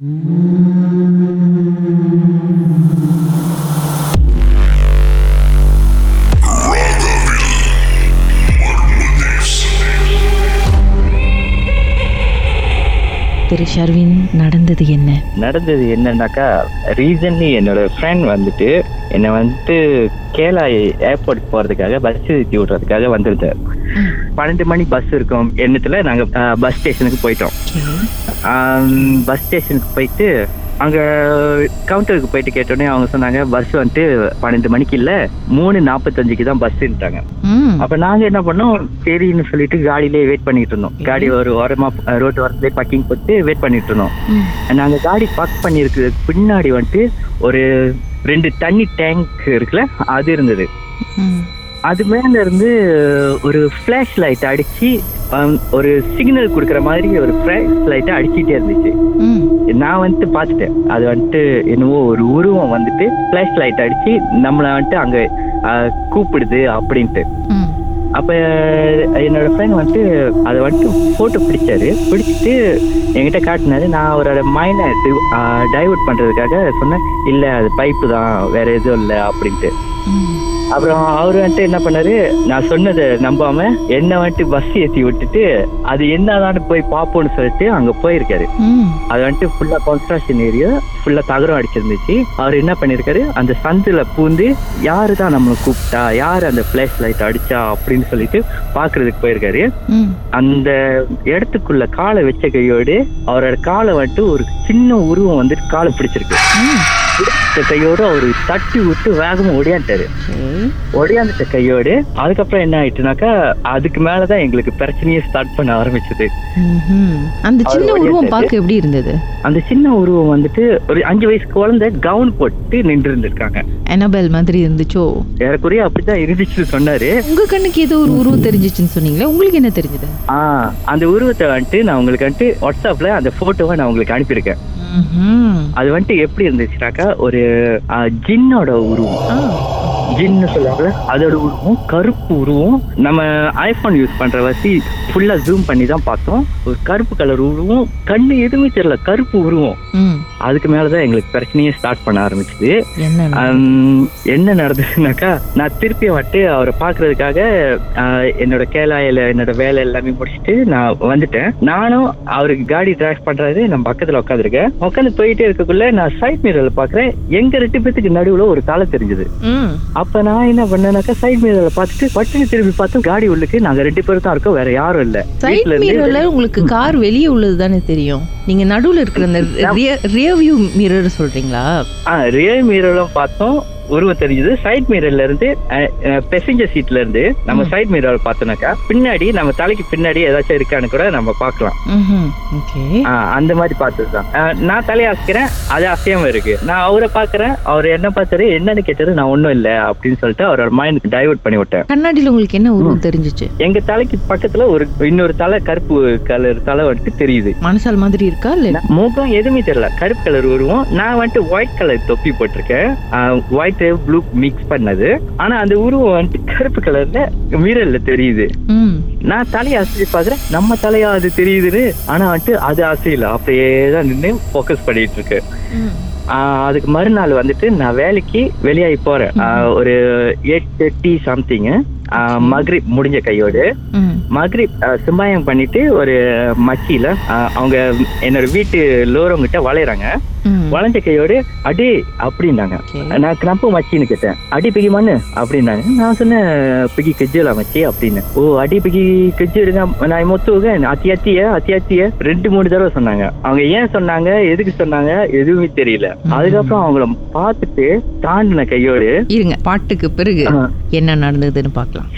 திரு ஷர்வின் நடந்தது என்ன? நடந்தது என்னன்னாக்கா ரீசன்லி என்னோட ஃப்ரெண்ட் வந்துட்டு என்னை வந்துட்டு கேலா ஏர்போர்ட் போகிறதுக்காக பஸ் ஏற்றி விடுறதுக்காக வந்திருந்தார். பன்னெண்டு மணி பஸ் இருக்கும் எண்ணத்தில் நாங்கள் பஸ் ஸ்டேஷனுக்கு போயிட்டோம். பஸ் ஸ்டேஷனுக்கு போயிட்டு அங்கே கவுண்டருக்கு போயிட்டு கேட்டோடனே அவங்க சொன்னாங்க பஸ் வந்துட்டு பன்னெண்டு மணிக்கு இல்லை மூணு நாற்பத்தஞ்சுக்கு தான் பஸ்ன்ட்டாங்க ம். அப்ப நாங்க என்ன பண்ணோம் சரின்னு சொல்லிட்டு காடியிலே வெயிட் பண்ணிட்டு இருந்தோம். காடி ஒரு ஓரமா ரோட்டு ஓரத்துலேயே பார்க்கிங் போட்டு வெயிட் பண்ணிட்டு இருந்தோம். நாங்க காடி பார்க் பண்ணிருக்கிறதுக்கு பின்னாடி வந்துட்டு ஒரு ரெண்டு தண்ணி டேங்க் இருக்குல்ல அது இருந்தது. அது மேல இருந்து ஒரு ஃபிளாஷ் லைட் அடிச்சு ஒரு சிக்னல் கொடுக்குற மாதிரி ஒரு ஃபிளாஷ் லைட்டை அடிச்சிட்டே இருந்துச்சு. நான் வந்துட்டு பார்த்துட்டேன். அது வந்துட்டு என்னவோ ஒரு உருவம் வந்துட்டு ஃபிளாஷ் லைட் அடிச்சு நம்மளை வந்துட்டு அங்க கூப்பிடுது அப்படின்ட்டு. அப்ப என்னோட ஃப்ரெண்ட் வந்துட்டு அதை வந்துட்டு போட்டோ பிடிச்சாரு. பிடிச்சிட்டு என்கிட்ட காட்டினாரு. நான் அவரோட மைண்டை டைவர்ட் பண்றதுக்காக சொன்னேன். இல்ல அது பைப்பு தான். வேற எதுவும் இல்லை அப்படின்ட்டு. அப்புறம் அவர் வந்துட்டு என்ன பண்ணாரு? நான் சொன்னதை நம்பாம என்ன வந்துட்டு பஸ் ஏத்தி விட்டுட்டு அது என்னதான்னு போய் பார்ப்போம்னு சொல்லிட்டு அங்க போயிருக்காரு. அது வந்துட்டு ஃபுல்லா கன்ஸ்ட்ரக்ஷன் ஏரியா ஃபுல்லா தகரம் அடிச்சிருந்துச்சு. அவர் என்ன பண்ணிருக்காரு? அந்த சந்துல பூந்து யாரு தான் நம்மளை கூப்பிட்டா யாரு அந்த பிளேஸ் லைட் அடிச்சா அப்படின்னு சொல்லிட்டு பாக்குறதுக்கு போயிருக்காரு. அந்த இடத்துக்குள்ள காலை வச்ச கையோடு அவரோட காலை வந்துட்டு ஒரு சின்ன உருவம் வந்துட்டு காலை பிடிச்சிருக்கு. பிடிச்ச கையோடு அவர் தட்டி விட்டு வேகமா ஒடியாண்டாரு சரி ஒடியாந்துட்ட கையோடு அதுக்கப்புறம் என்ன ஆயிட்டுனாக்கா அதுக்கு மேலதான் எங்களுக்கு பிரச்சனையே ஸ்டார்ட் பண்ண ஆரம்பிச்சது. அந்த சின்ன. உருவம் பார்க்க எப்படி இருந்தது? அந்த சின்ன உருவம் வந்துட்டு ஒரு அஞ்சு வயசு குழந்தை கவுன் போட்டு நின்று இருந்திருக்காங்க அனபெல் மாதிரி இருந்துச்சோ? ஏறக்குறைய அப்படிதான் இருந்துச்சுன்னு சொன்னாரு. உங்க கண்ணுக்கு ஏதோ ஒரு உருவம் தெரிஞ்சிச்சுன்னு சொன்னீங்களே உங்களுக்கு என்ன தெரிஞ்சது? ஆஹ் அந்த உருவத்தை வந்துட்டு நான் உங்களுக்கு வந்துட்டு வாட்ஸ்அப்ல அந்த போட்டோவை நான் உங்களுக்கு அனுப்பியிருக்கேன். அது வந்துட்டு எப்படி இருந்துச்சுனாக்கா ஒரு ஜின்னோட உருவம் ஆ. ஜின்னு சொல்லுவாங்கல்ல அதோட உருவம் கருப்பு உருவம். நம்ம ஐபோன் யூஸ் பண்ற வசி ஃபுல்லா ஜூம் பண்ணி தான் பார்த்தோம். ஒரு கருப்பு கலர் உருவம் கண்ணு எதுவுமே தெரியல கருப்பு உருவம். அதுக்கு மேலதான் எங்களுக்கு பிரச்சனையே ஸ்டார்ட் பண்ண ஆரம்பிச்சது. என்ன நடந்ததுனாக்கா நான் திருப்பி வந்துட்டு அவரை பாக்குறதுக்காக என்னோட கேலாயில என்னோட வேலை எல்லாமே முடிச்சுட்டு நான் வந்துட்டேன். நானும் அவருக்கு காடி டிரைவ் பண்றாரு நான் பக்கத்துல உட்காந்துருக்கேன் உட்காந்து போயிட்டே இருக்கக்குள்ள நான் சைட் மிரர்ல பாக்குறேன் எங்க ரெண்டு பேத்துக்கு நடுவுல ஒரு தலை தெரிஞ்சது. அப்ப நான் என்ன பண்ணேனாக்கா சைட் மிரர்ல பார்த்துட்டு பட்டுன்னு திரும்பி பார்த்து காடி உள்ளுக்கு நாங்க ரெண்டு பேரும் தான் இருக்கோம் வேற யாரும் இல்ல. சைட் மிரர்ல உங்களுக்கு கார் வெளியே உள்ளது தானே தெரியும். நீங்க நடுவுல இருக்கிற அந்த ரியர் வியூ மிரர் சொல்றீங்களா? ரியல் மிரரும் பார்த்தோம். உருவம் தெரிஞ்சது. சைட் மிரர்ல இருந்து பெசஞ்சர் சீட்ல இருந்து நம்ம சைட் மிரர் பார்த்தோம்னாக்கா பின்னாடி நம்ம தலைக்கு பின்னாடி ஏதாச்சும் இருக்கான்னு கூட நம்ம பார்க்கலாம். அந்த மாதிரி பார்த்ததுதான். நான் தலையை அசைக்கிறேன் அது அசையாம இருக்கு. நான் அவரை பாக்குறேன் அவர் என்ன பார்த்தாரு என்னன்னு கேட்டாரு நான் ஒண்ணும் இல்ல அப்படின்னு சொல்லிட்டு அவரோட மைண்ட் டைவர்ட் பண்ணி விட்டேன். கண்ணாடியில உங்களுக்கு என்ன உருவம் தெரிஞ்சுச்சு? எங்க தலைக்கு பக்கத்துல ஒரு இன்னொரு தலை கருப்பு கலர் தலை வந்துட்டு தெரியுது. மனசால் மாதிரி இருக்கா இல்ல? முகம் எதுவுமே தெரியல. கருப்பு கலர் உருவம். நான் வந்துட்டு ஒயிட் கலர் தொப்பி போட்டிருக்கேன். ஒயிட் ப்ளூ மிக்ஸ் பண்ணது. ஆனா அந்த உருவம் வந்துட்டு கருப்பு கலர்ல மிரர்ல தெரியுது. நான் தலையை அசைச்சு பாக்குறேன் நம்ம தலையா அது தெரியுதுன்னு. ஆனா வந்துட்டு அது அசையல. அப்படியே தான் நின்று ஃபோக்கஸ் பண்ணிட்டு இருக்கு அதுக்கு மறுநாள் வந்துட்டு நான் வேலைக்கு வெளியாகி போறேன். ஒரு எயிட் தேர்ட்டி சம்திங் மக்ரிப் முடிஞ்ச கையோடு. மக்ரிப் சிம்பாயம் பண்ணிட்டு ஒரு ஆஹ் அவங்க என்னோட வீட்டு லோரம் கிட்ட வளையறாங்க. வளைஞ்ச கையோடு அடி அப்படின்னாங்க. நான் கிளம்பு மச்சின்னு கேட்டேன். அடி பிகி மண்ணு அப்படின்னாங்க. நான் சொன்னேன் பிகி கெஜ்ஜல மச்சி அப்படின்னு. ஓ அடி பிகி கெஜ்ஜு எடுங்க. நான் மொத்துவுங்க அத்தி அத்திய அத்தி அத்திய. ரெண்டு மூணு தடவை சொன்னாங்க. அவங்க ஏன் சொன்னாங்க எதுக்கு சொன்னாங்க எதுவுமே தெரியல. அதுக்கப்புறம் அவங்கள பார்த்துட்டு தாண்டின கையோடு இருங்க பாட்டுக்கு பிறகு. என்ன நடந்ததுன்னு பார்க்கலாம்.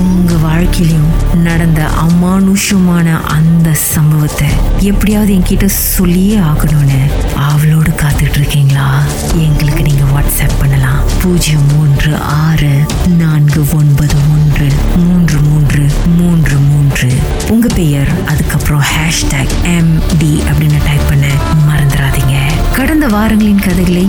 உங்க வாழ்க்கையிலும் நடந்த அமானுஷமான அந்த சம்பவத்தை எப்படியாவது என்கிட்ட சொல்லியே ஆகணும்னு அவளோடு காத்துட்டு இருக்கீங்களா எங்களுக்கு நீங்க வாட்ஸ்அப் பண்ணலாம். பூஜ்ஜியம் மூன்று ஆறு நான்கு ஒன்பது ஒன்று மூன்று மூன்று மூன்று மூன்று. உங்க பெயர் அதுக்கப்புறம் ஹேஷ்டேக் எம் டி அப்படின்னு டைப் பண்ண மறந்துடாதீங்க. கடந்த வாரங்களின் கதைகளை